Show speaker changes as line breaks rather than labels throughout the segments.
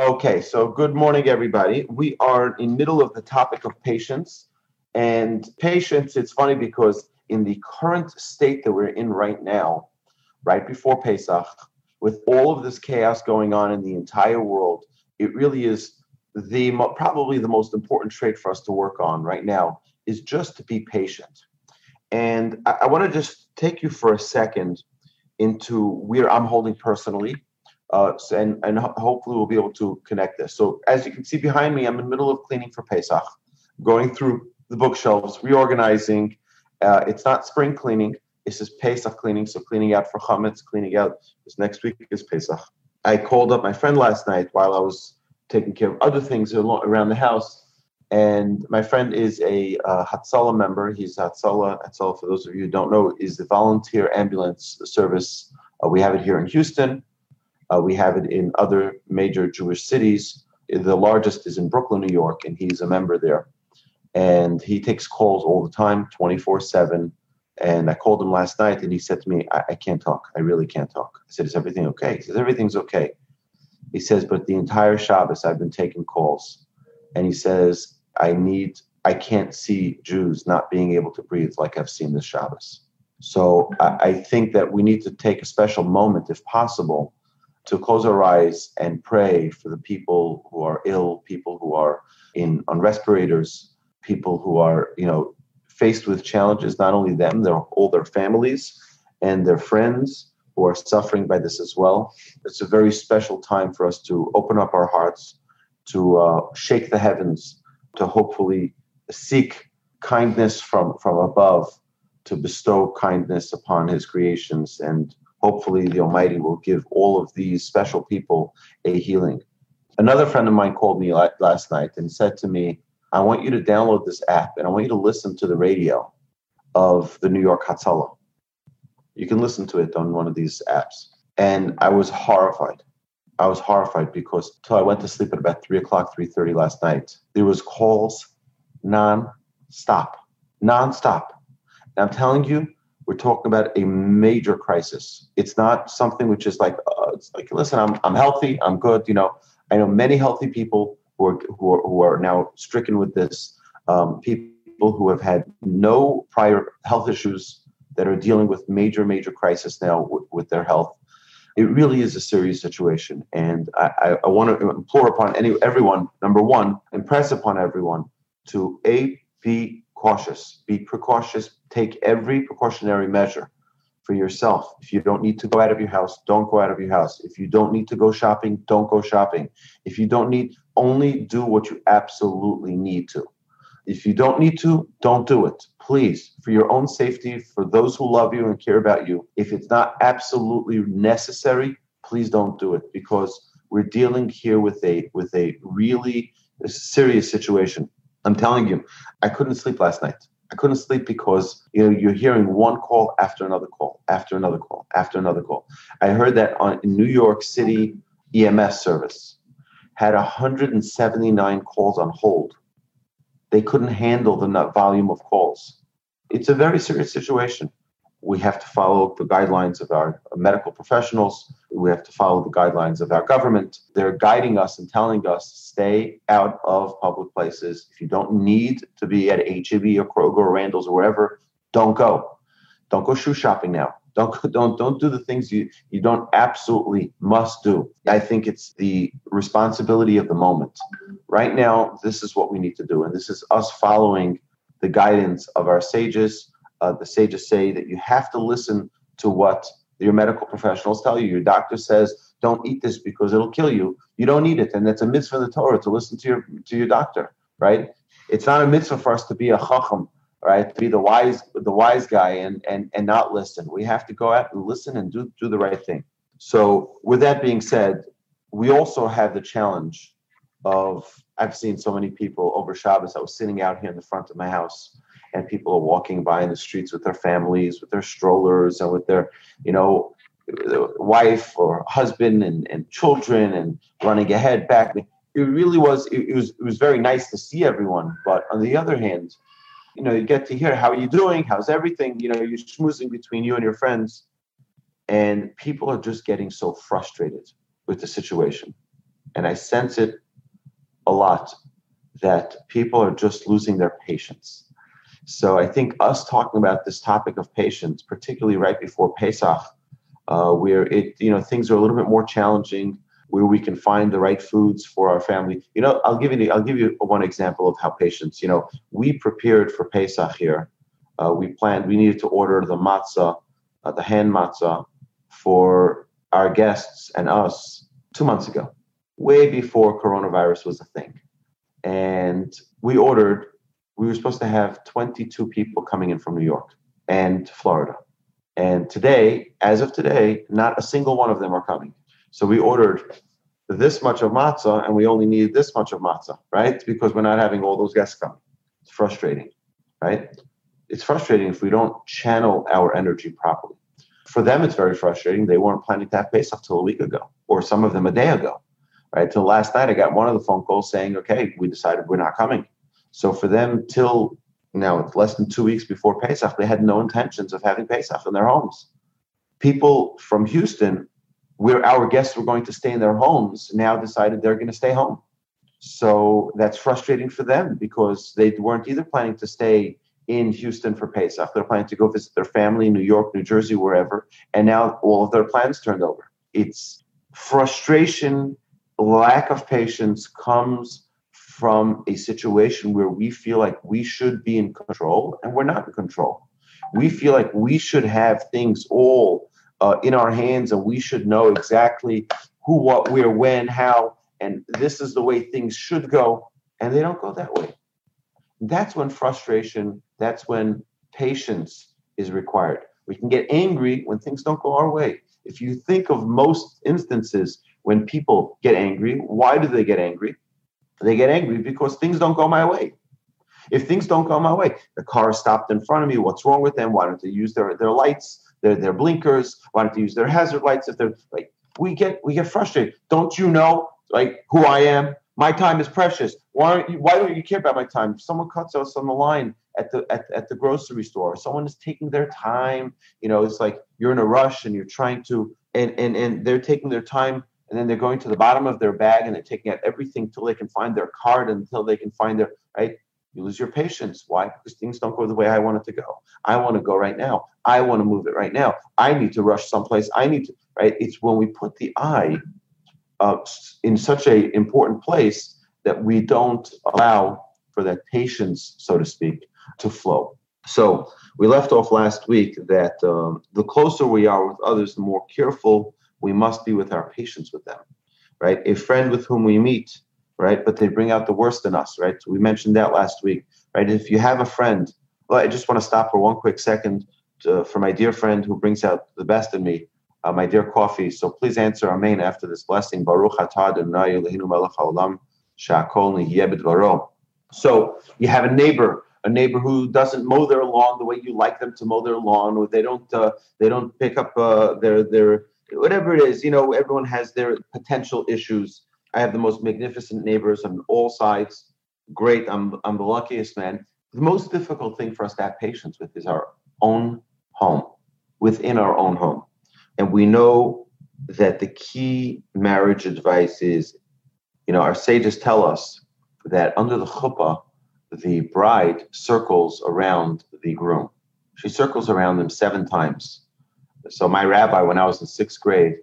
Okay, so good morning, everybody. We are in middle of the topic of patience, and patience. It's funny because in the current state that we're in right now, right before Pesach, with all of this chaos going on in the entire world, it really is the probably the most important trait for us to work on right now is just to be patient. And I, I want to just take you for a second into where I'm holding personally uh, and, and hopefully we'll be able to connect this. So as you can see behind me, I'm in the middle of cleaning for Pesach, going through the bookshelves, reorganizing. Uh, it's not spring cleaning. This is Pesach cleaning. So cleaning out for chametz, cleaning out. This next week is Pesach. I called up my friend last night while I was taking care of other things around the house. And my friend is a uh, Hatzalah member. He's Hatzalah. Hatzalah, for those of you who don't know, is the volunteer ambulance service. Uh, we have it here in Houston. Uh, we have it in other major Jewish cities. The largest is in Brooklyn, New York, and he's a member there. And he takes calls all the time, 24 7. And I called him last night and he said to me, I, I can't talk. I really can't talk. I said, Is everything okay? He says, Everything's okay. He says, But the entire Shabbos I've been taking calls. And he says, I need, I can't see Jews not being able to breathe like I've seen this Shabbos. So I, I think that we need to take a special moment, if possible, to close our eyes and pray for the people who are ill, people who are in on respirators, people who are, you know, faced with challenges, not only them, their all their families and their friends who are suffering by this as well. It's a very special time for us to open up our hearts, to uh, shake the heavens, to hopefully seek kindness from, from above, to bestow kindness upon his creations and hopefully the Almighty will give all of these special people a healing. Another friend of mine called me last night and said to me, I want you to download this app and I want you to listen to the radio of the New York Hatzalah. You can listen to it on one of these apps. And I was horrified. I was horrified because until I went to sleep at about three o'clock, three thirty last night, there was calls non-stop, non-stop. And I'm telling you, we're talking about a major crisis. It's not something which is like, uh, it's like, listen, I'm, I'm healthy, I'm good. You know, I know many healthy people who are, who are, who are now stricken with this, um, people who have had no prior health issues that are dealing with major, major crisis now with, with their health. It really is a serious situation. And I, I, I want to implore upon any everyone, number one, impress upon everyone to A, be cautious, be precautious, take every precautionary measure for yourself. If you don't need to go out of your house, don't go out of your house. If you don't need to go shopping, don't go shopping. If you don't need, only do what you absolutely need to. If you don't need to, don't do it. Please, for your own safety, for those who love you and care about you, if it's not absolutely necessary, please don't do it because we're dealing here with a with a really serious situation. I'm telling you, I couldn't sleep last night. I couldn't sleep because you know you're hearing one call after another call, after another call, after another call. I heard that on New York City EMS service had 179 calls on hold. They couldn't handle the volume of calls. It's a very serious situation we have to follow the guidelines of our medical professionals. We have to follow the guidelines of our government. They're guiding us and telling us stay out of public places. If you don't need to be at HEB or Kroger or Randall's or wherever, don't go. Don't go shoe shopping now. Don't don't don't do the things you you don't absolutely must do. I think it's the responsibility of the moment. Right now, this is what we need to do, and this is us following the guidance of our sages uh, the sages say that you have to listen to what your medical professionals tell you. Your doctor says, "Don't eat this because it'll kill you." You don't eat it, and that's a mitzvah in the Torah to listen to your to your doctor, right? It's not a mitzvah for us to be a chacham, right? To be the wise the wise guy and and and not listen. We have to go out and listen and do do the right thing. So, with that being said, we also have the challenge of I've seen so many people over Shabbos. I was sitting out here in the front of my house and people are walking by in the streets with their families, with their strollers, and with their, you know, wife or husband and, and children, and running ahead back. It really was. It, it was. It was very nice to see everyone. But on the other hand, you know, you get to hear how are you doing, how's everything. You know, you're schmoozing between you and your friends, and people are just getting so frustrated with the situation. and I sense it a lot that people are just losing their patience. So I think us talking about this topic of patience, particularly right before Pesach, uh, where it you know things are a little bit more challenging, where we can find the right foods for our family. You know, I'll give you I'll give you one example of how patience. You know, we prepared for Pesach here. Uh, we planned we needed to order the matzah, uh, the hand matzah, for our guests and us two months ago, way before coronavirus was a thing. And we ordered, we were supposed to have 22 people coming in from New York and Florida. And today, as of today, not a single one of them are coming. So we ordered this much of matzah and we only need this much of matzah, right? Because we're not having all those guests come. It's frustrating, right? It's frustrating if we don't channel our energy properly. For them, it's very frustrating. They weren't planning to have Pesach till a week ago, or some of them a day ago, right? Till last night, I got one of the phone calls saying, okay, we decided we're not coming. So for them, till now, it's less than two weeks before Pesach, they had no intentions of having Pesach in their homes. People from Houston, where our guests were going to stay in their homes, now decided they're going to stay home. So that's frustrating for them because they weren't either planning to stay in Houston for Pesach. They're planning to go visit their family in New York, New Jersey, wherever. And now all of their plans turned over. It's frustration, lack of patience comes from a situation where we feel like we should be in control and we're not in control. We feel like we should have things all uh, in our hands and we should know exactly who, what, where, when, how, and this is the way things should go. And they don't go that way. That's when frustration that's when patience is required. We can get angry when things don't go our way. If you think of most instances when people get angry, why do they get angry? They get angry because things don't go my way. If things don't go my way, the car stopped in front of me. What's wrong with them? Why don't they use their, their lights, their, their blinkers? Why don't they use their hazard lights? If they're like, we get we get frustrated. Don't you know like who I am? My time is precious. Why don't you, why don't you care about my time? If someone cuts us on the line at the at, at the grocery store, someone is taking their time. You know, it's like you're in a rush and you're trying to and and and they're taking their time and then they're going to the bottom of their bag and they're taking out everything until they can find their card until they can find their right? You lose your patience. Why? Because things don't go the way i want it to go. I want to go right now. I want to move it right now. I need to rush someplace. I need to right? It's when we put the i uh, in such a important place that we don't allow for that patience, so to speak, to flow. So we left off last week that um, the closer we are with others, the more careful we must be with our patience with them, right? A friend with whom we meet, right, but they bring out the worst in us, right? We mentioned that last week, right? If you have a friend, well, I just want to stop for one quick second to, for my dear friend who brings out the best in me, uh, my dear coffee. So please answer Amen after this blessing. Baruch so you have a neighbor, a neighbor who doesn't mow their lawn the way you like them to mow their lawn, or they don't uh, they don't pick up uh, their their whatever it is. You know, everyone has their potential issues. I have the most magnificent neighbors on all sides. Great, I'm I'm the luckiest man. The most difficult thing for us to have patience with is our own home, within our own home, and we know that the key marriage advice is you know, our sages tell us that under the chuppah, the bride circles around the groom. She circles around them seven times. So my rabbi, when I was in sixth grade,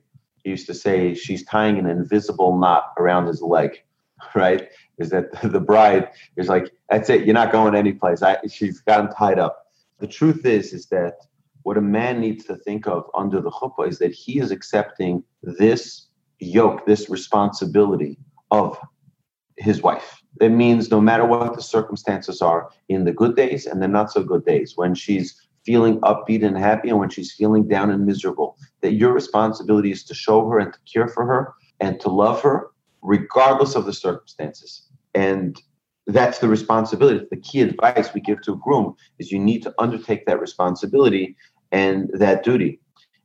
he used to say she's tying an invisible knot around his leg, right? Is that the bride is like, that's it, you're not going anyplace. I, she's got him tied up. The truth is, is that what a man needs to think of under the chuppah is that he is accepting this yoke, this responsibility of his wife. It means no matter what the circumstances are in the good days and the not so good days, when she's feeling upbeat and happy and when she's feeling down and miserable, that your responsibility is to show her and to care for her and to love her regardless of the circumstances. And that's the responsibility. The key advice we give to a groom is you need to undertake that responsibility and that duty.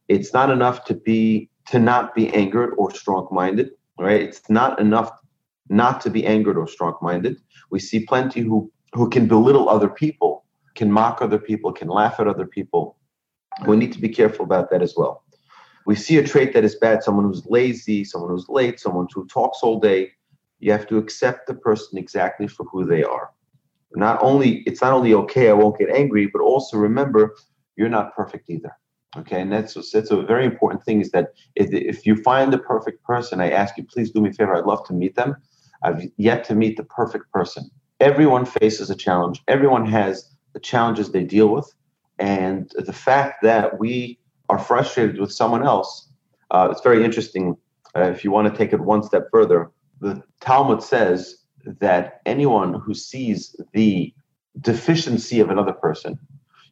It's not enough to be to not be angered or strong-minded right? It's not enough not to be angered or strong-minded. We see plenty who who can belittle other people, can mock other people, can laugh at other people. We need to be careful about that as well. we see a trait that is bad, someone who's lazy, someone who's late, someone who talks all day, you have to accept the person exactly for who they are. Not only it's not only okay, I won't get angry, but also remember you're not perfect either. Okay, and that's that's a very important thing is that if, if you find the perfect person, I ask you please do me a favor. I'd love to meet them. I've yet to meet the perfect person. Everyone faces a challenge. Everyone has the challenges they deal with, and the fact that we are frustrated with someone else, uh, it's very interesting. Uh, if you want to take it one step further, the Talmud says that anyone who sees the deficiency of another person,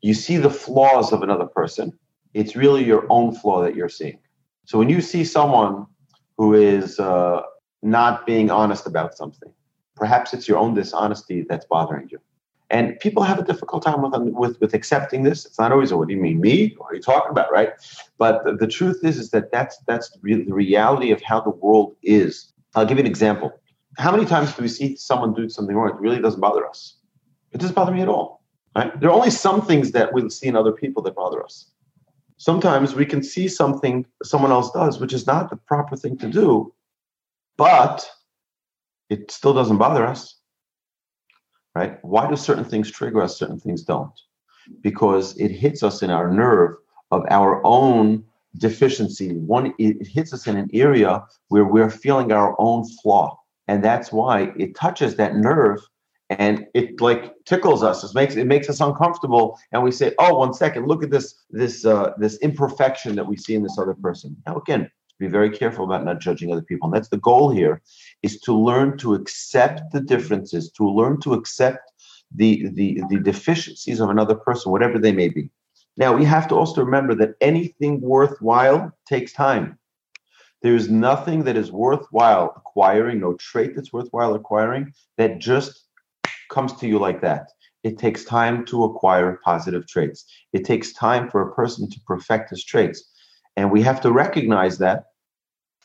you see the flaws of another person, it's really your own flaw that you're seeing. So when you see someone who is uh, not being honest about something, perhaps it's your own dishonesty that's bothering you. And people have a difficult time with, with, with accepting this. It's not always, oh, what do you mean, me? What are you talking about, right? But the, the truth is, is that that's, that's the reality of how the world is. I'll give you an example. How many times do we see someone do something wrong? It really doesn't bother us. It doesn't bother me at all. Right? There are only some things that we'll see in other people that bother us. Sometimes we can see something someone else does, which is not the proper thing to do, but it still doesn't bother us. Right? Why do certain things trigger us, certain things don't? Because it hits us in our nerve of our own deficiency. One, it hits us in an area where we're feeling our own flaw. And that's why it touches that nerve and it like tickles us. It makes it makes us uncomfortable, and we say, "Oh, one second, look at this this uh, this imperfection that we see in this other person." Now, again, be very careful about not judging other people, and that's the goal here: is to learn to accept the differences, to learn to accept the the the deficiencies of another person, whatever they may be. Now, we have to also remember that anything worthwhile takes time. There is nothing that is worthwhile acquiring, no trait that's worthwhile acquiring, that just comes to you like that. It takes time to acquire positive traits. It takes time for a person to perfect his traits. And we have to recognize that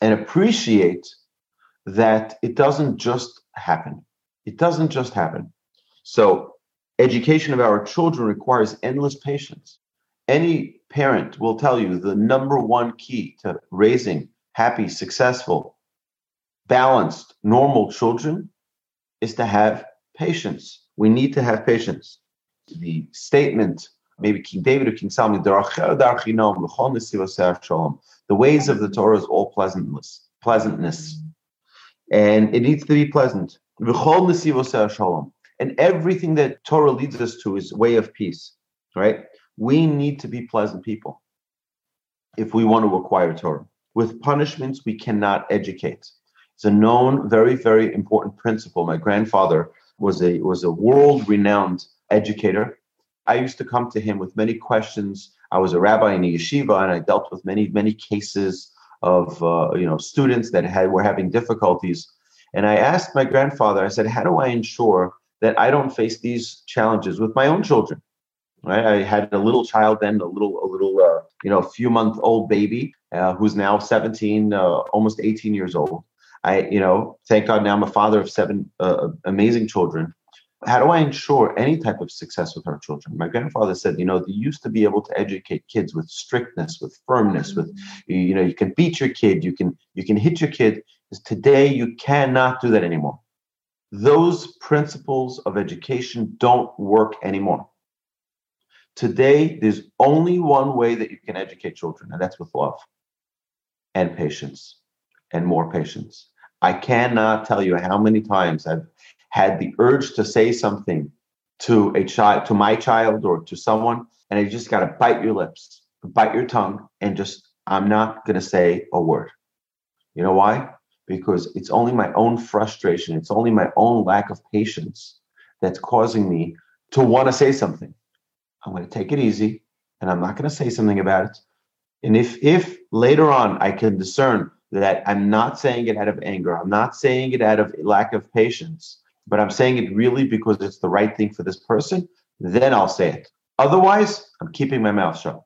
and appreciate that it doesn't just happen. It doesn't just happen. So, education of our children requires endless patience any parent will tell you the number one key to raising happy, successful, balanced, normal children is to have patience. We need to have patience. The statement, maybe King David or King Solomon, the ways of the Torah is all pleasantness, pleasantness. And it needs to be pleasant. And everything that Torah leads us to is way of peace, right? We need to be pleasant people if we want to acquire Torah. With punishments, we cannot educate. It's a known, very, very important principle. My grandfather was a was a world-renowned educator. I used to come to him with many questions. I was a rabbi in a yeshiva, and I dealt with many, many cases of uh, you know students that had were having difficulties. And I asked my grandfather, I said, how do I ensure that I don't face these challenges with my own children? Right? I had a little child then, a little, a little, uh, you know, a few month old baby uh, who's now 17, uh, almost 18 years old. I, you know, thank God now I'm a father of seven uh, amazing children. How do I ensure any type of success with our children? My grandfather said, you know, they used to be able to educate kids with strictness, with firmness, with, mm-hmm. you know, you can beat your kid, you can, you can hit your kid. Today, you cannot do that anymore. Those principles of education don't work anymore. Today, there's only one way that you can educate children, and that's with love and patience and more patience. I cannot tell you how many times I've had the urge to say something to a child, to my child, or to someone, and you just got to bite your lips, bite your tongue, and just, I'm not going to say a word. You know why? Because it's only my own frustration, it's only my own lack of patience that's causing me to want to say something. I'm going to take it easy and I'm not going to say something about it. And if if later on I can discern that I'm not saying it out of anger, I'm not saying it out of lack of patience, but I'm saying it really because it's the right thing for this person, then I'll say it. Otherwise, I'm keeping my mouth shut.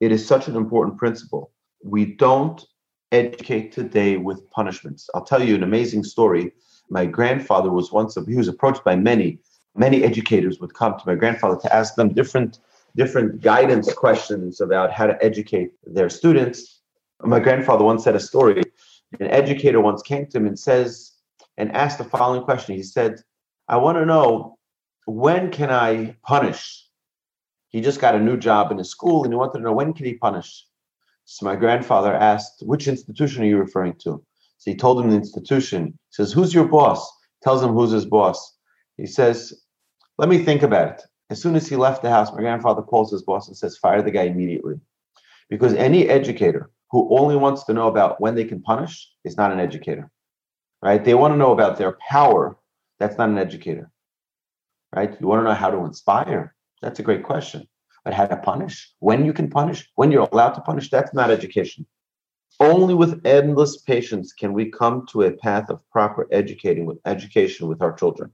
It is such an important principle. We don't educate today with punishments. I'll tell you an amazing story. My grandfather was once, he was approached by many many educators would come to my grandfather to ask them different different guidance questions about how to educate their students My grandfather once said a story. An educator once came to him and says, and asked the following question. He said, I want to know when can I punish? He just got a new job in his school and he wanted to know when can he punish? So my grandfather asked, which institution are you referring to? So he told him the institution. He says, Who's your boss? Tells him who's his boss. He says, Let me think about it. As soon as he left the house, my grandfather calls his boss and says, Fire the guy immediately. Because any educator who only wants to know about when they can punish is not an educator. Right? They want to know about their power. That's not an educator. Right? You want to know how to inspire. That's a great question. But how to punish, when you can punish, when you're allowed to punish, that's not education. Only with endless patience can we come to a path of proper educating with education with our children.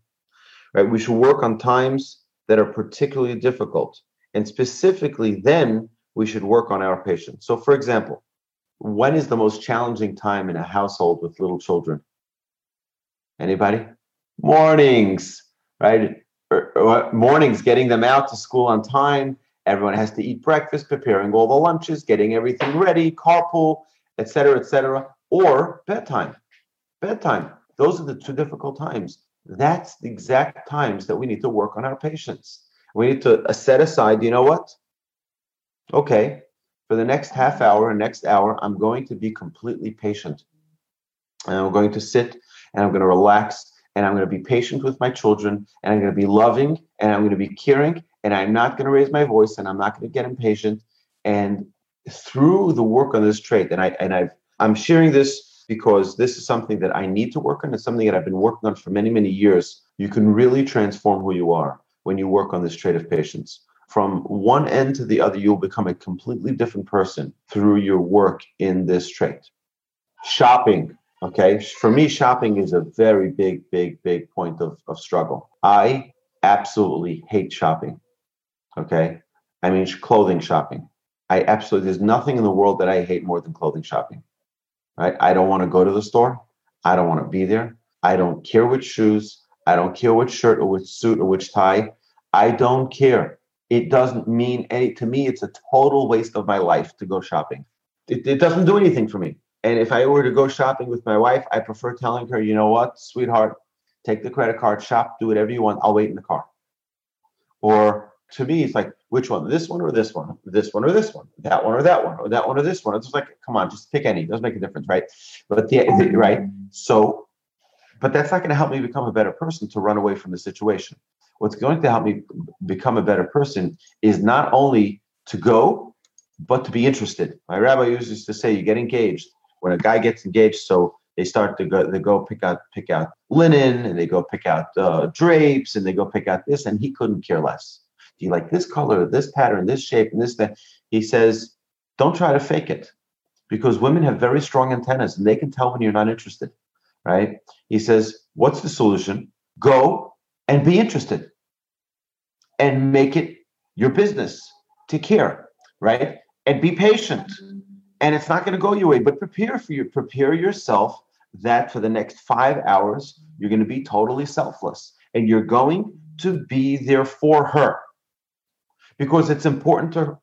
Right? We should work on times that are particularly difficult. And specifically, then we should work on our patience. So, for example, when is the most challenging time in a household with little children? Anybody? Mornings, right? Er, er, mornings, getting them out to school on time. Everyone has to eat breakfast, preparing all the lunches, getting everything ready, carpool, etc., etc., or bedtime. Bedtime. Those are the two difficult times. That's the exact times that we need to work on our patience. We need to uh, set aside, you know what? Okay, for the next half hour next hour, I'm going to be completely patient. And I'm going to sit and I'm going to relax and I'm going to be patient with my children and I'm going to be loving and I'm going to be caring and I'm not going to raise my voice and I'm not going to get impatient. And through the work on this trait, and I and I've I'm sharing this because this is something that I need to work on. It's something that I've been working on for many, many years. You can really transform who you are when you work on this trait of patience. From one end to the other, you'll become a completely different person through your work in this trait. Shopping, okay? For me, shopping is a very big, big, big point of, of struggle. I absolutely hate shopping, okay? I mean, clothing shopping. I absolutely, there's nothing in the world that I hate more than clothing shopping. Right? I don't want to go to the store. I don't want to be there. I don't care which shoes. I don't care which shirt or which suit or which tie. I don't care. It doesn't mean any to me. It's a total waste of my life to go shopping. It, it doesn't do anything for me. And if I were to go shopping with my wife, I prefer telling her, you know what, sweetheart, take the credit card, shop, do whatever you want. I'll wait in the car. Or to me, it's like, which one? This one or this one? This one or this one? That one or that one? Or that one or this one? It's like, come on, just pick any. It doesn't make a difference, right? But the, the mm-hmm. right. So, but that's not going to help me become a better person to run away from the situation. What's going to help me become a better person is not only to go, but to be interested. My rabbi uses to say, you get engaged. When a guy gets engaged, so they start to go, they go pick out pick out linen, and they go pick out uh, drapes, and they go pick out this, and he couldn't care less do you like this color, this pattern, this shape, and this, that? He says, don't try to fake it because women have very strong antennas and they can tell when you're not interested, right? He says, what's the solution? Go and be interested and make it your business to care, right? And be patient. And it's not going to go your way, but prepare for you. Prepare yourself that for the next five hours, you're going to be totally selfless and you're going to be there for her because it's important to her.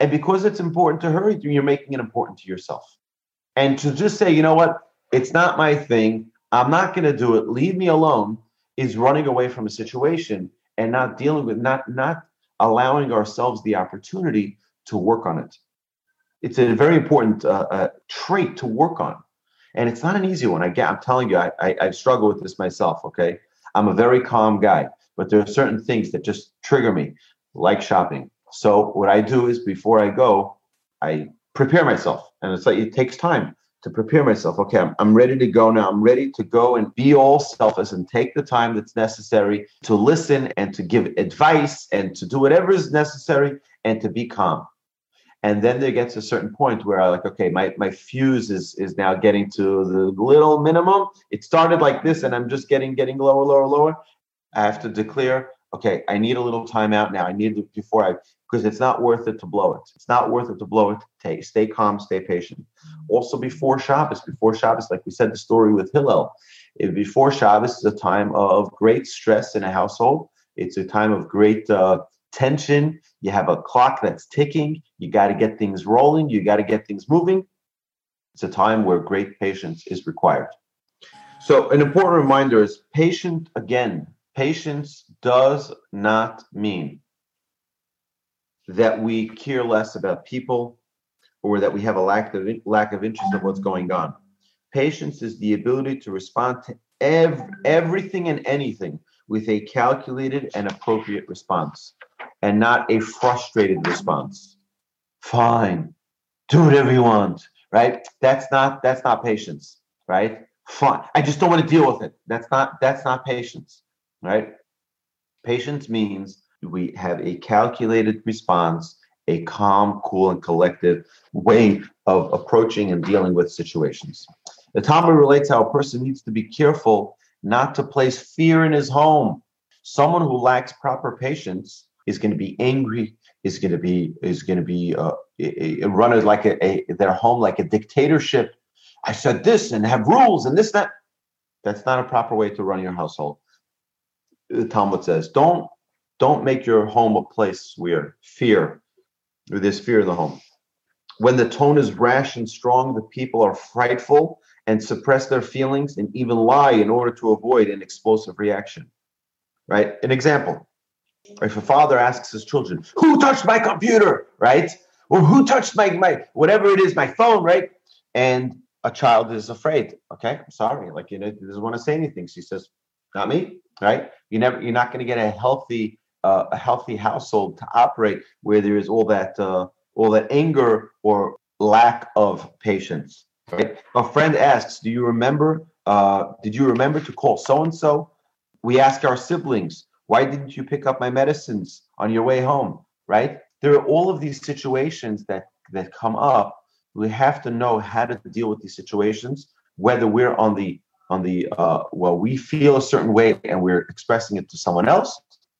And because it's important to her, you're making it important to yourself. And to just say, you know what, it's not my thing, I'm not going to do it, leave me alone, is running away from a situation and not dealing with, not, not allowing ourselves the opportunity to work on it. It's a very important uh, uh, trait to work on. And it's not an easy one. I get, I'm telling you, I, I, I struggle with this myself. Okay. I'm a very calm guy, but there are certain things that just trigger me like shopping. So what I do is before I go, I prepare myself. And it's like it takes time to prepare myself. Okay, I'm, I'm ready to go now. I'm ready to go and be all selfless and take the time that's necessary to listen and to give advice and to do whatever is necessary and to be calm. And then there gets a certain point where I like, okay, my, my fuse is is now getting to the little minimum. It started like this, and I'm just getting getting lower, lower, lower. I have to declare okay, I need a little time out now. I need it before I, because it's not worth it to blow it. It's not worth it to blow it. Stay, stay calm, stay patient. Also, before Shabbos, before Shabbos, like we said the story with Hillel, before Shabbos is a time of great stress in a household. It's a time of great uh, tension. You have a clock that's ticking. You got to get things rolling. You got to get things moving. It's a time where great patience is required. So, an important reminder is patient, again, patience does not mean that we care less about people or that we have a lack of, lack of interest of what's going on. Patience is the ability to respond to ev- everything and anything with a calculated and appropriate response and not a frustrated response. Fine, do whatever you want, right? That's not that's not patience, right? Fine. I just don't want to deal with it. That's not that's not patience, right? Patience means we have a calculated response, a calm, cool, and collective way of approaching and dealing with situations. The Talmud relates how a person needs to be careful not to place fear in his home. Someone who lacks proper patience is going to be angry, is going to be is going to be uh, run like a, a their home like a dictatorship. I said this and have rules and this that. That's not a proper way to run your household. The Talmud says, don't don't make your home a place where fear, there's fear in the home. When the tone is rash and strong, the people are frightful and suppress their feelings and even lie in order to avoid an explosive reaction. Right? An example if a father asks his children, Who touched my computer? Right? Or who touched my, my whatever it is, my phone, right? And a child is afraid. Okay, I'm sorry. Like, you know, doesn't want to say anything. She says, Not me, right? You never you're not going to get a healthy uh, a healthy household to operate where there is all that uh, all that anger or lack of patience. Right? A friend asks, "Do you remember? Uh, did you remember to call so and so?" We ask our siblings, why didn't you pick up my medicines on your way home? Right? There are all of these situations that that come up. We have to know how to deal with these situations, whether we're on the on the uh, well, we feel a certain way and we're expressing it to someone else,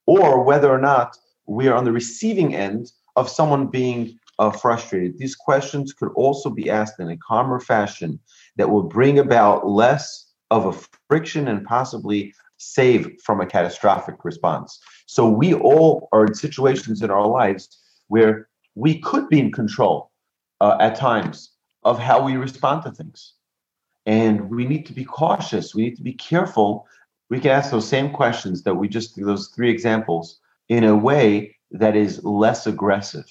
or whether or not we are on the receiving end of someone being uh, frustrated. These questions could also be asked in a calmer fashion that will bring about less of a friction and possibly save from a catastrophic response. So we all are in situations in our lives where we could be in control uh, at times of how we respond to things. And we need to be cautious. We need to be careful. We can ask those same questions that we just, those three examples, in a way that is less aggressive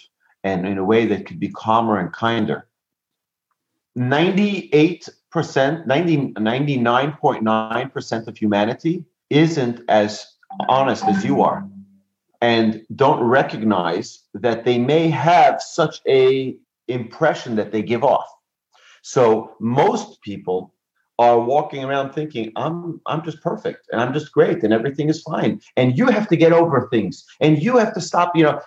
and in a way that could be calmer and kinder. 98%, 90, 99.9% of humanity isn't as honest as you are and don't recognize that they may have such a impression that they give off. So most people are walking around thinking i'm i'm just perfect and i'm just great and everything is fine. And you have to get over things and you have to stop you know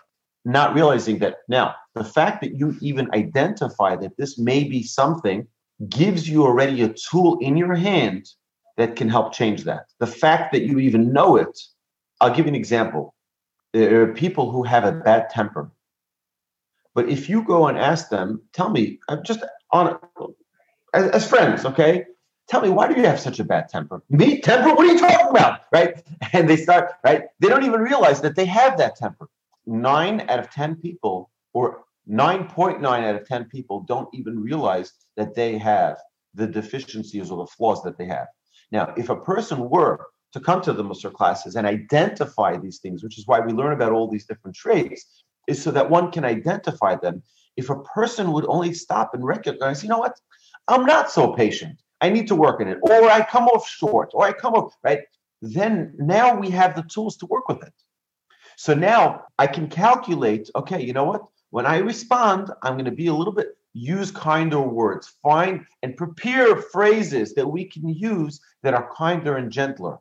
not realizing that now the fact that you even identify that this may be something gives you already a tool in your hand that can help change that. The fact that you even know it, I'll give you an example. There are people who have a bad temper. But if you go and ask them, tell me, I'm just on as, as friends, okay? Tell me, why do you have such a bad temper? Me? Temper? What are you talking about? Right? And they start, right? They don't even realize that they have that temper. Nine out of 10 people, or 9.9 out of 10 people, don't even realize that they have the deficiencies or the flaws that they have. Now, if a person were to come to the Mussar classes and identify these things, which is why we learn about all these different traits, is so that one can identify them. If a person would only stop and recognize, you know what, I'm not so patient. I need to work on it, or I come off short, or I come off right. Then now we have the tools to work with it. So now I can calculate. Okay, you know what? When I respond, I'm going to be a little bit use kinder words, find and prepare phrases that we can use that are kinder and gentler.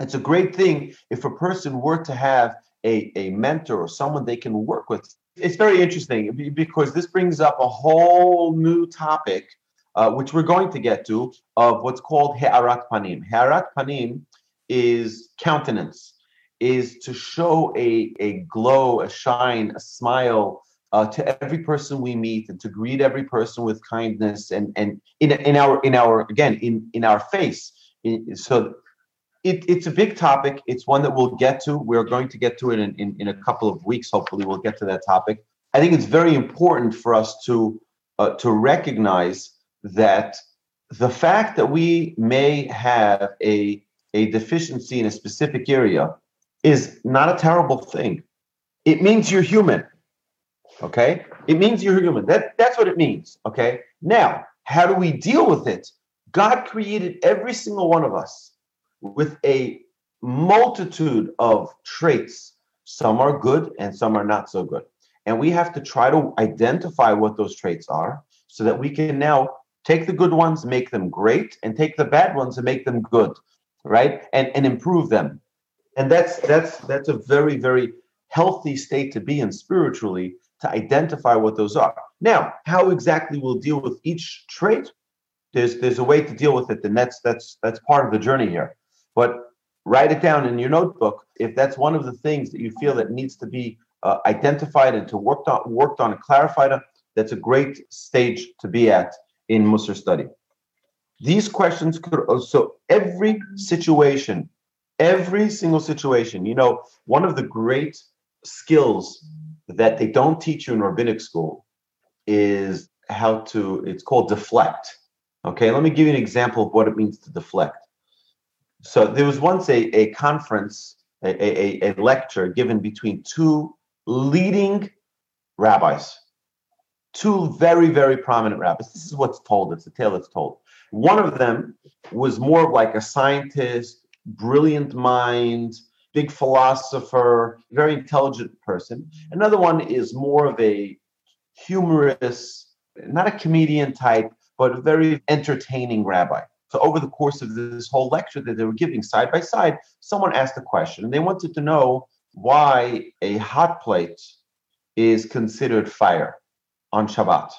It's a great thing if a person were to have a, a mentor or someone they can work with. It's very interesting because this brings up a whole new topic, uh, which we're going to get to, of what's called Ha'arat Panim. Ha'arat Panim is countenance, is to show a, a glow, a shine, a smile, uh, to every person we meet and to greet every person with kindness and and in, in our in our again in in our face. So it, it's a big topic. It's one that we'll get to. We're going to get to it in, in, in a couple of weeks. Hopefully we'll get to that topic. I think it's very important for us to uh, to recognize that the fact that we may have a, a deficiency in a specific area is not a terrible thing. It means you're human. Okay? It means you're human. That, that's what it means. Okay? Now, how do we deal with it? God created every single one of us with a multitude of traits. Some are good and some are not so good. And we have to try to identify what those traits are so that we can now take the good ones, make them great, and take the bad ones and make them good, right? And and improve them. And that's that's that's a very, very healthy state to be in spiritually to identify what those are. Now, how exactly we'll deal with each trait, there's there's a way to deal with it, and that's that's that's part of the journey here. But write it down in your notebook if that's one of the things that you feel that needs to be uh, identified and to worked on worked on and clarified. That's a great stage to be at in Musar study. These questions could also every situation, every single situation. You know, one of the great skills that they don't teach you in rabbinic school is how to. It's called deflect. Okay, let me give you an example of what it means to deflect. So there was once a, a conference, a, a, a lecture given between two leading rabbis two very, very prominent rabbis. This is what's told. It's a tale that's told. One of them was more of like a scientist, brilliant mind, big philosopher, very intelligent person. Another one is more of a humorous, not a comedian type, but a very entertaining rabbi. So over the course of this whole lecture that they were giving side by side, someone asked a question and they wanted to know why a hot plate is considered fire on Shabbat.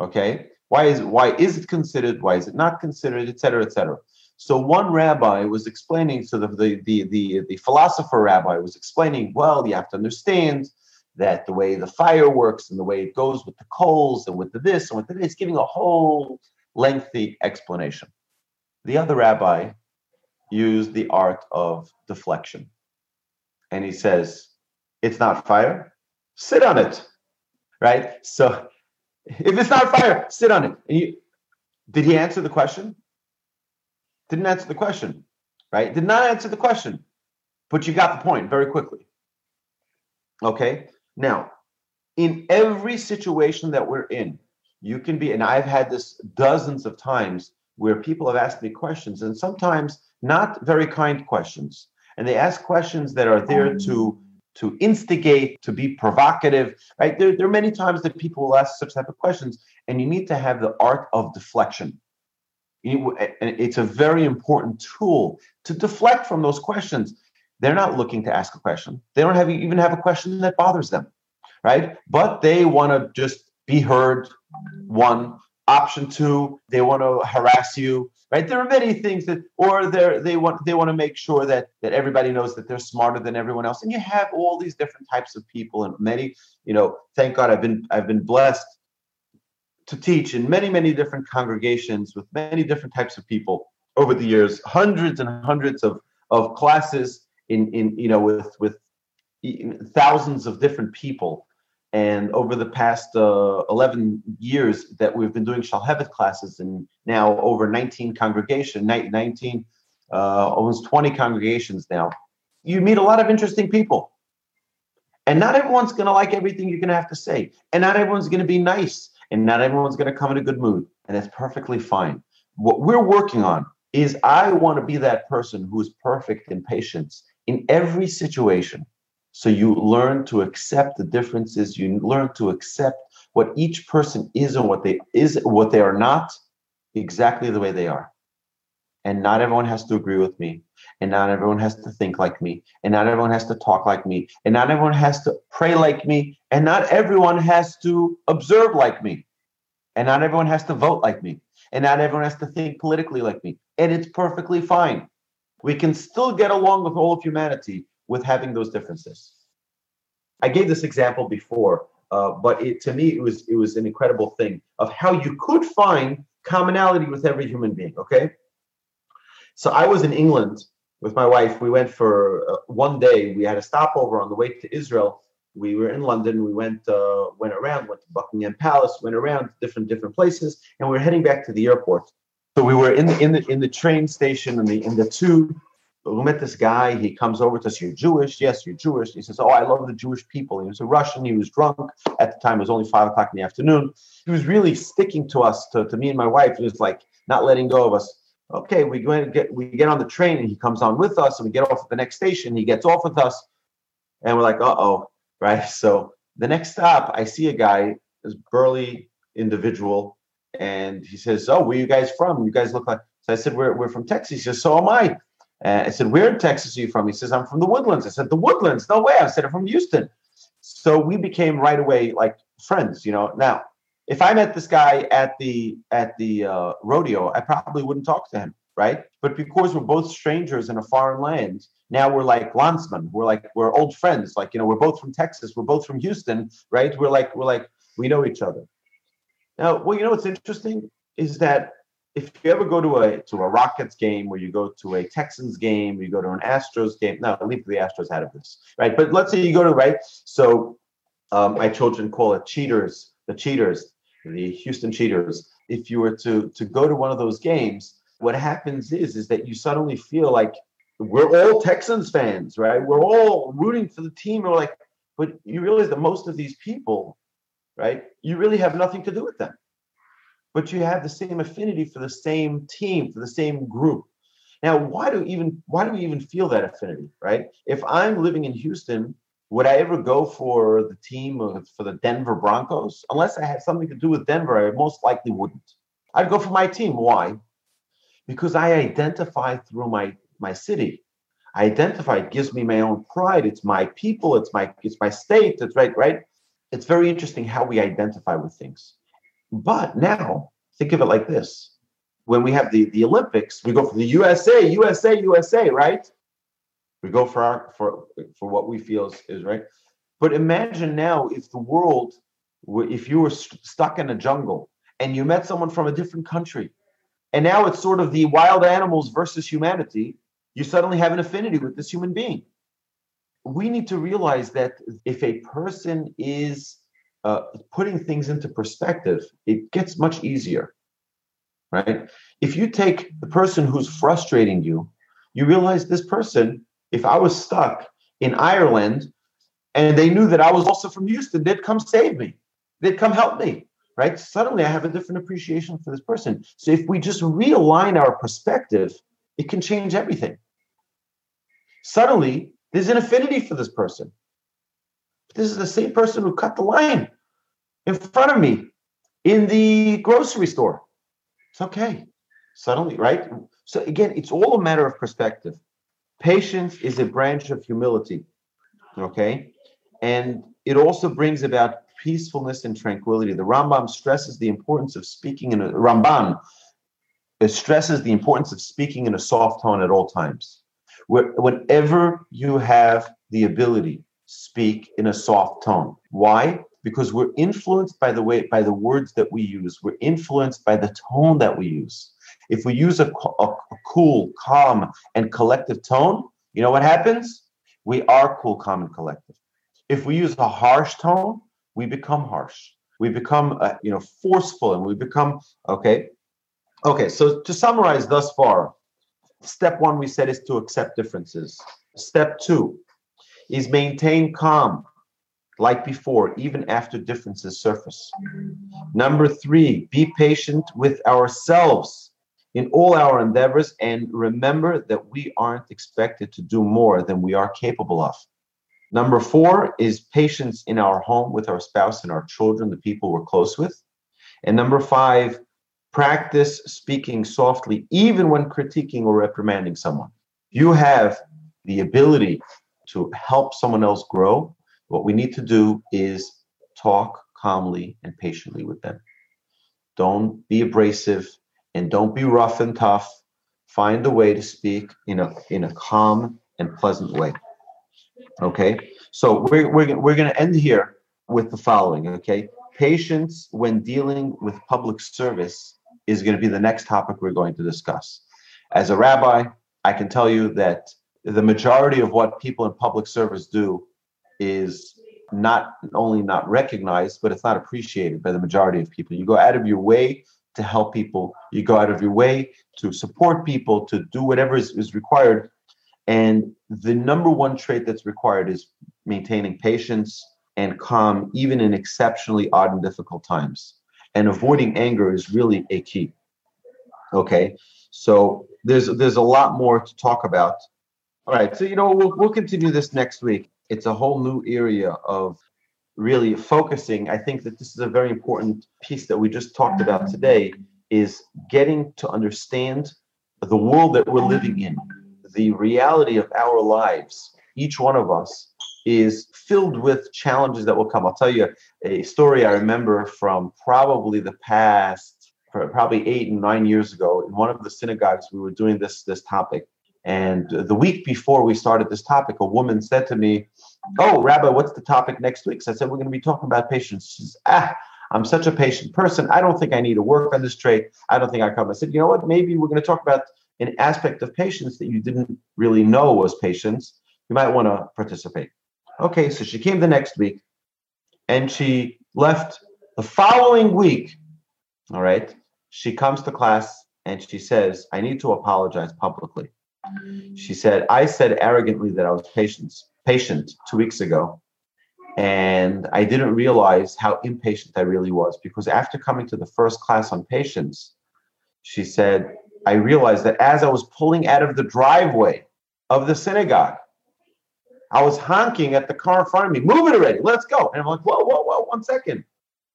Okay, why is why is it considered? Why is it not considered? Etc. Etc. So one rabbi was explaining, so the, the the the philosopher rabbi was explaining. Well, you have to understand that the way the fire works and the way it goes with the coals and with the this and with the this, giving a whole lengthy explanation. The other rabbi used the art of deflection. And he says, It's not fire, sit on it right? So if it's not fire, sit on it. did he answer the question? Didn't answer the question, right? Did not answer the question, but you got the point very quickly. Okay. Now, in every situation that we're in, you can be, and I've had this dozens of times where people have asked me questions, and sometimes not very kind questions. And they ask questions that are there to to instigate, to be provocative, right? There, there are many times that people will ask such type of questions, and you need to have the art of deflection. It's a very important tool to deflect from those questions. They're not looking to ask a question. They don't have even have a question that bothers them, right? But they want to just be heard. One option two, they want to harass you right there are many things that or they they want they want to make sure that that everybody knows that they're smarter than everyone else and you have all these different types of people and many you know thank god i've been i've been blessed to teach in many many different congregations with many different types of people over the years hundreds and hundreds of of classes in in you know with with thousands of different people and over the past uh, 11 years that we've been doing Shalhevet classes, and now over 19 congregation, 19, uh, almost 20 congregations now, you meet a lot of interesting people. And not everyone's going to like everything you're going to have to say. And not everyone's going to be nice. And not everyone's going to come in a good mood. And that's perfectly fine. What we're working on is I want to be that person who is perfect in patience in every situation so you learn to accept the differences. You learn to accept what each person is and what they is what they are not, exactly the way they are. And not everyone has to agree with me, and not everyone has to think like me, and not everyone has to talk like me, and not everyone has to pray like me, and not everyone has to observe like me, and not everyone has to vote like me, and not everyone has to think politically like me. And it's perfectly fine. We can still get along with all of humanity with having those differences. I gave this example before, uh, but it, to me it was it was an incredible thing of how you could find commonality with every human being. Okay, so I was in England with my wife. We went for uh, one day. We had a stopover on the way to Israel. we were in London. We went uh, went around, went to Buckingham Palace, went around different different places, and we were heading back to the airport. So we were in the in the in the train station in the in the tube. We met this guy. He comes over to us. You're Jewish? Yes, you're Jewish. He says, "Oh, I love the Jewish people." He was a Russian. He was drunk at the time. It was only five o'clock in the afternoon. He was really sticking to us, to, to me and my wife. He was like not letting go of us okay, we go and get we get on the train and he comes on with us and we get off at the next station. He gets off with us, and we're like, uh oh, right? So the next stop, I see a guy, this burly individual, and he says, "Oh, where you guys from? You guys look like." So I said, "We're we're from Texas." He says, "So am I." And I said, "Where in Texas are you from?" He says, "I'm from the Woodlands." I said, "The Woodlands? No way!" I said, "I'm from Houston." So we became right away like friends, you know. Now if I met this guy at the at the uh, rodeo, I probably wouldn't talk to him, right? But because we're both strangers in a foreign land, now we're like landsmen. We're like we're old friends. Like you know, we're both from Texas. We're both from Houston, right? We're like we're like we know each other. Now, well, you know what's interesting is that if you ever go to a to a Rockets game, or you go to a Texans game, or you go to an Astros game. No, leave the Astros out of this, right? But let's say you go to right. So um, my children call it cheaters. The cheaters the Houston Cheaters, if you were to to go to one of those games, what happens is is that you suddenly feel like we're all Texans fans, right? We're all rooting for the team. We're like, but you realize that most of these people, right? You really have nothing to do with them, but you have the same affinity for the same team, for the same group. Now, why do even why do we even feel that affinity, right? If I'm living in Houston would I ever go for the team for the Denver Broncos? Unless I had something to do with Denver, I most likely wouldn't. I'd go for my team. Why? Because I identify through my my city. I identify. It gives me my own pride. It's my people. It's my it's my state. It's right. Right. It's very interesting how we identify with things. But now think of it like this: when we have the the Olympics, we go for the USA, USA, USA. Right? We go for our for for what we feel is, is right. But imagine now if the world, if you were st- stuck in a jungle and you met someone from a different country, and now it's sort of the wild animals versus humanity. You suddenly have an affinity with this human being. We need to realize that if a person is uh, putting things into perspective, it gets much easier, right? If you take the person who's frustrating you, you realize this person if I was stuck in Ireland and they knew that I was also from Houston, they'd come save me. They'd come help me, right? Suddenly I have a different appreciation for this person. So if we just realign our perspective, it can change everything. Suddenly there's an affinity for this person. This is the same person who cut the line in front of me in the grocery store. It's okay. Suddenly, right? So again, it's all a matter of perspective. Patience is a branch of humility, okay? And it also brings about peacefulness and tranquility. The Rambam stresses the importance of speaking in a Ramban uh, stresses the importance of speaking in a soft tone at all times. Whenever you have the ability, speak in a soft tone. Why? Because we're influenced by the way by the words that we use. We're influenced by the tone that we use. If we use a, a, a cool, calm, and collective tone, you know what happens? We are cool, calm, and collective. If we use a harsh tone, we become harsh. We become, uh, you know, forceful, and we become okay. Okay, so to summarize thus far, step one we said is to accept differences. Step two is maintain calm, like before, even after differences surface. Number three, be patient with ourselves in all our endeavors and remember that we aren't expected to do more than we are capable of. Number four is patience in our home with our spouse and our children, the people we're close with. And number five, practice speaking softly, even when critiquing or reprimanding someone. You have the ability to help someone else grow. What we need to do is talk calmly and patiently with them. Don't be abrasive and don't be rough and tough. Find a way to speak in a in a calm and pleasant way. Okay, so we're we're we're going to end here with the following. Okay, patience when dealing with public service is going to be the next topic we're going to discuss. As a rabbi, I can tell you that the majority of what people in public service do is not only not recognized, but it's not appreciated by the majority of people. You go out of your way to help people, you go out of your way to support people, to do whatever is, is required. And the number one trait that's required is maintaining patience and calm, even in exceptionally odd and difficult times. And avoiding anger is really a key. Okay, so there's there's a lot more to talk about. All right, so you know we'll we'll continue this next week. It's a whole new area of really focusing. I think that this is a very important piece that we just talked about today is getting to understand the world that we're living in, the reality of our lives. Each one of us is filled with challenges that will come. I'll tell you a story I remember from probably the past probably eight and nine years ago in one of the synagogues we were doing this this topic and the week before we started this topic a woman said to me oh rabbi what's the topic next week? So i said we're going to be talking about patience. She says ah i'm such a patient person. I don't think i need to work on this trait i don't think i come. I said you know what? Maybe we're going to talk about an aspect of patience that you didn't really know was patience. You might want to participate. Okay so she came the next week and she left the following week all right? She comes to class and she says, I need to apologize publicly. She said, I said arrogantly that I was patient, patient two weeks ago. And I didn't realize how impatient I really was because after coming to the first class on patience, she said, I realized that as I was pulling out of the driveway of the synagogue, I was honking at the car in front of me, move it already, let's go. And I'm like, whoa, whoa, whoa, one second.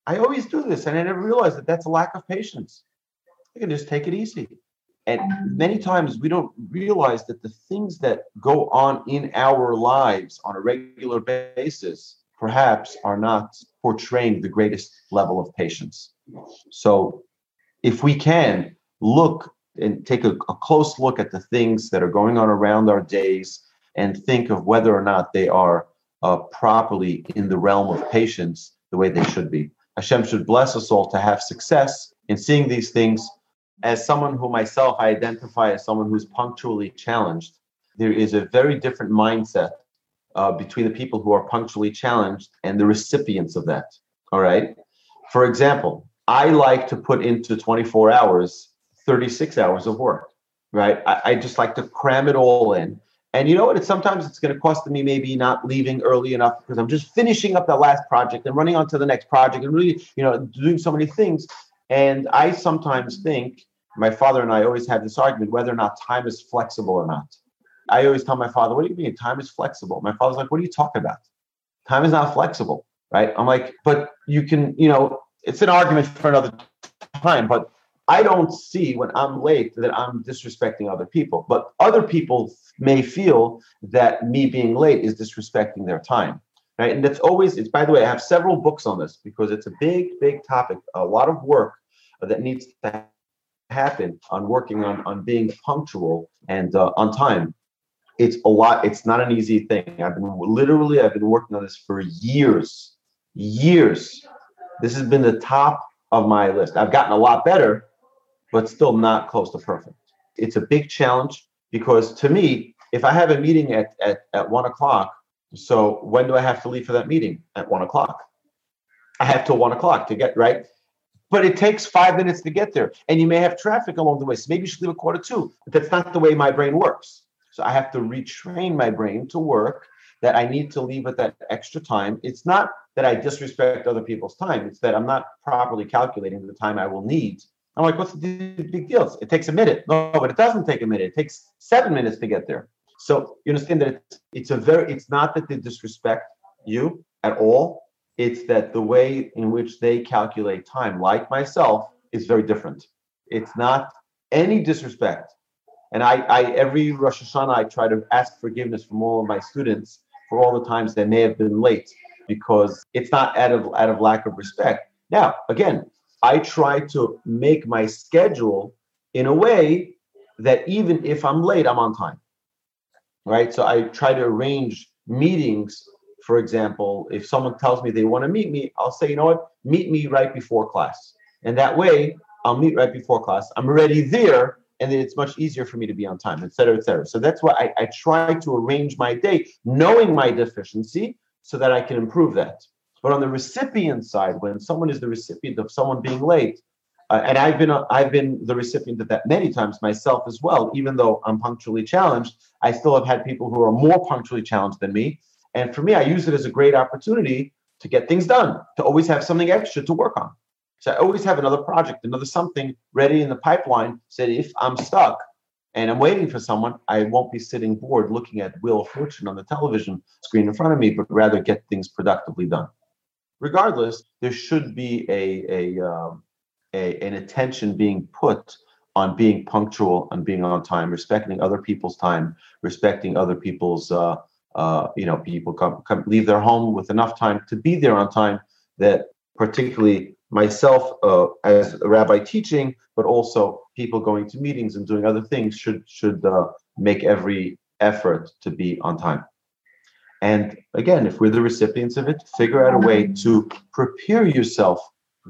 I always do this, and I never realized that that's a lack of patience. I can just take it easy. And many times we don't realize that the things that go on in our lives on a regular basis perhaps are not portraying the greatest level of patience. So, if we can look and take a, a, close look at the things that are going on around our days and think of whether or not they are uh, properly in the realm of patience the way they should be. Hashem should bless us all to have success in seeing these things. As someone who myself I identify as someone who's punctually challenged, there is a very different mindset uh, between the people who are punctually challenged and the recipients of that. All right. For example, I like to put into 24 hours 36 hours of work, right? I, I just like to cram it all in and you know what? It's sometimes it's going to cost me maybe not leaving early enough because I'm just finishing up that last project and running on to the next project and really, you know, doing so many things. And I sometimes think my father and I always had this argument whether or not time is flexible or not. I always tell my father, "What do you mean time is flexible?" My father's like, "What are you talking about? Time is not flexible, right?" I'm like, "But you can, you know, it's an argument for another time, but I don't see when I'm late that I'm disrespecting other people, but other people may feel that me being late is disrespecting their time. Right. And that's always, it's by the way, I have several books on this because it's a big, big topic, a lot of work that needs to happen on working on, on being punctual and uh, on time. It's a lot, it's not an easy thing. I've been literally, I've been working on this for years, years. This has been the top of my list. I've gotten a lot better, but still not close to perfect. It's a big challenge because to me, if I have a meeting at, at, at one o'clock, so when do I have to leave for that meeting? At one o'clock. I have till one o'clock to get right. But it takes five minutes to get there. And you may have traffic along the way. So maybe you should leave a quarter two. But that's not the way my brain works. So I have to retrain my brain to work that I need to leave at that extra time. It's not that I disrespect other people's time. It's that I'm not properly calculating the time I will need I'm like, what's the big deal? It takes a minute. No, but it doesn't take a minute. It takes seven minutes to get there. So you understand that it's, it's a very, it's not that they disrespect you at all. It's that the way in which they calculate time, like myself, is very different. It's not any disrespect. And I, I every Rosh Hashanah, I try to ask forgiveness from all of my students for all the times they may have been late because it's not out of out of lack of respect. Now, again, I try to make my schedule in a way that even if I'm late, I'm on time. Right. So I try to arrange meetings. For example, if someone tells me they want to meet me, I'll say, you know what, meet me right before class. And that way I'll meet right before class. I'm already there and then it's much easier for me to be on time, et cetera, et cetera. So that's why I, I try to arrange my day, knowing my deficiency, so that I can improve that. But on the recipient side, when someone is the recipient of someone being late, uh, and I've been uh, I've been the recipient of that many times myself as well. Even though I'm punctually challenged, I still have had people who are more punctually challenged than me. And for me, I use it as a great opportunity to get things done, to always have something extra to work on. So I always have another project, another something ready in the pipeline. Said if I'm stuck and I'm waiting for someone, I won't be sitting bored looking at Wheel of Fortune on the television screen in front of me, but rather get things productively done. Regardless, there should be a, a, um, a an attention being put on being punctual and being on time, respecting other people's time, respecting other people's uh, uh, you know, people come, come leave their home with enough time to be there on time. That particularly myself uh, as a rabbi teaching, but also people going to meetings and doing other things should should uh, make every effort to be on time. And again, if we're the recipients of it, figure out a way to prepare yourself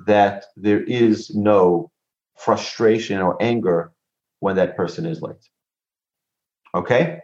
that there is no frustration or anger when that person is late. Okay?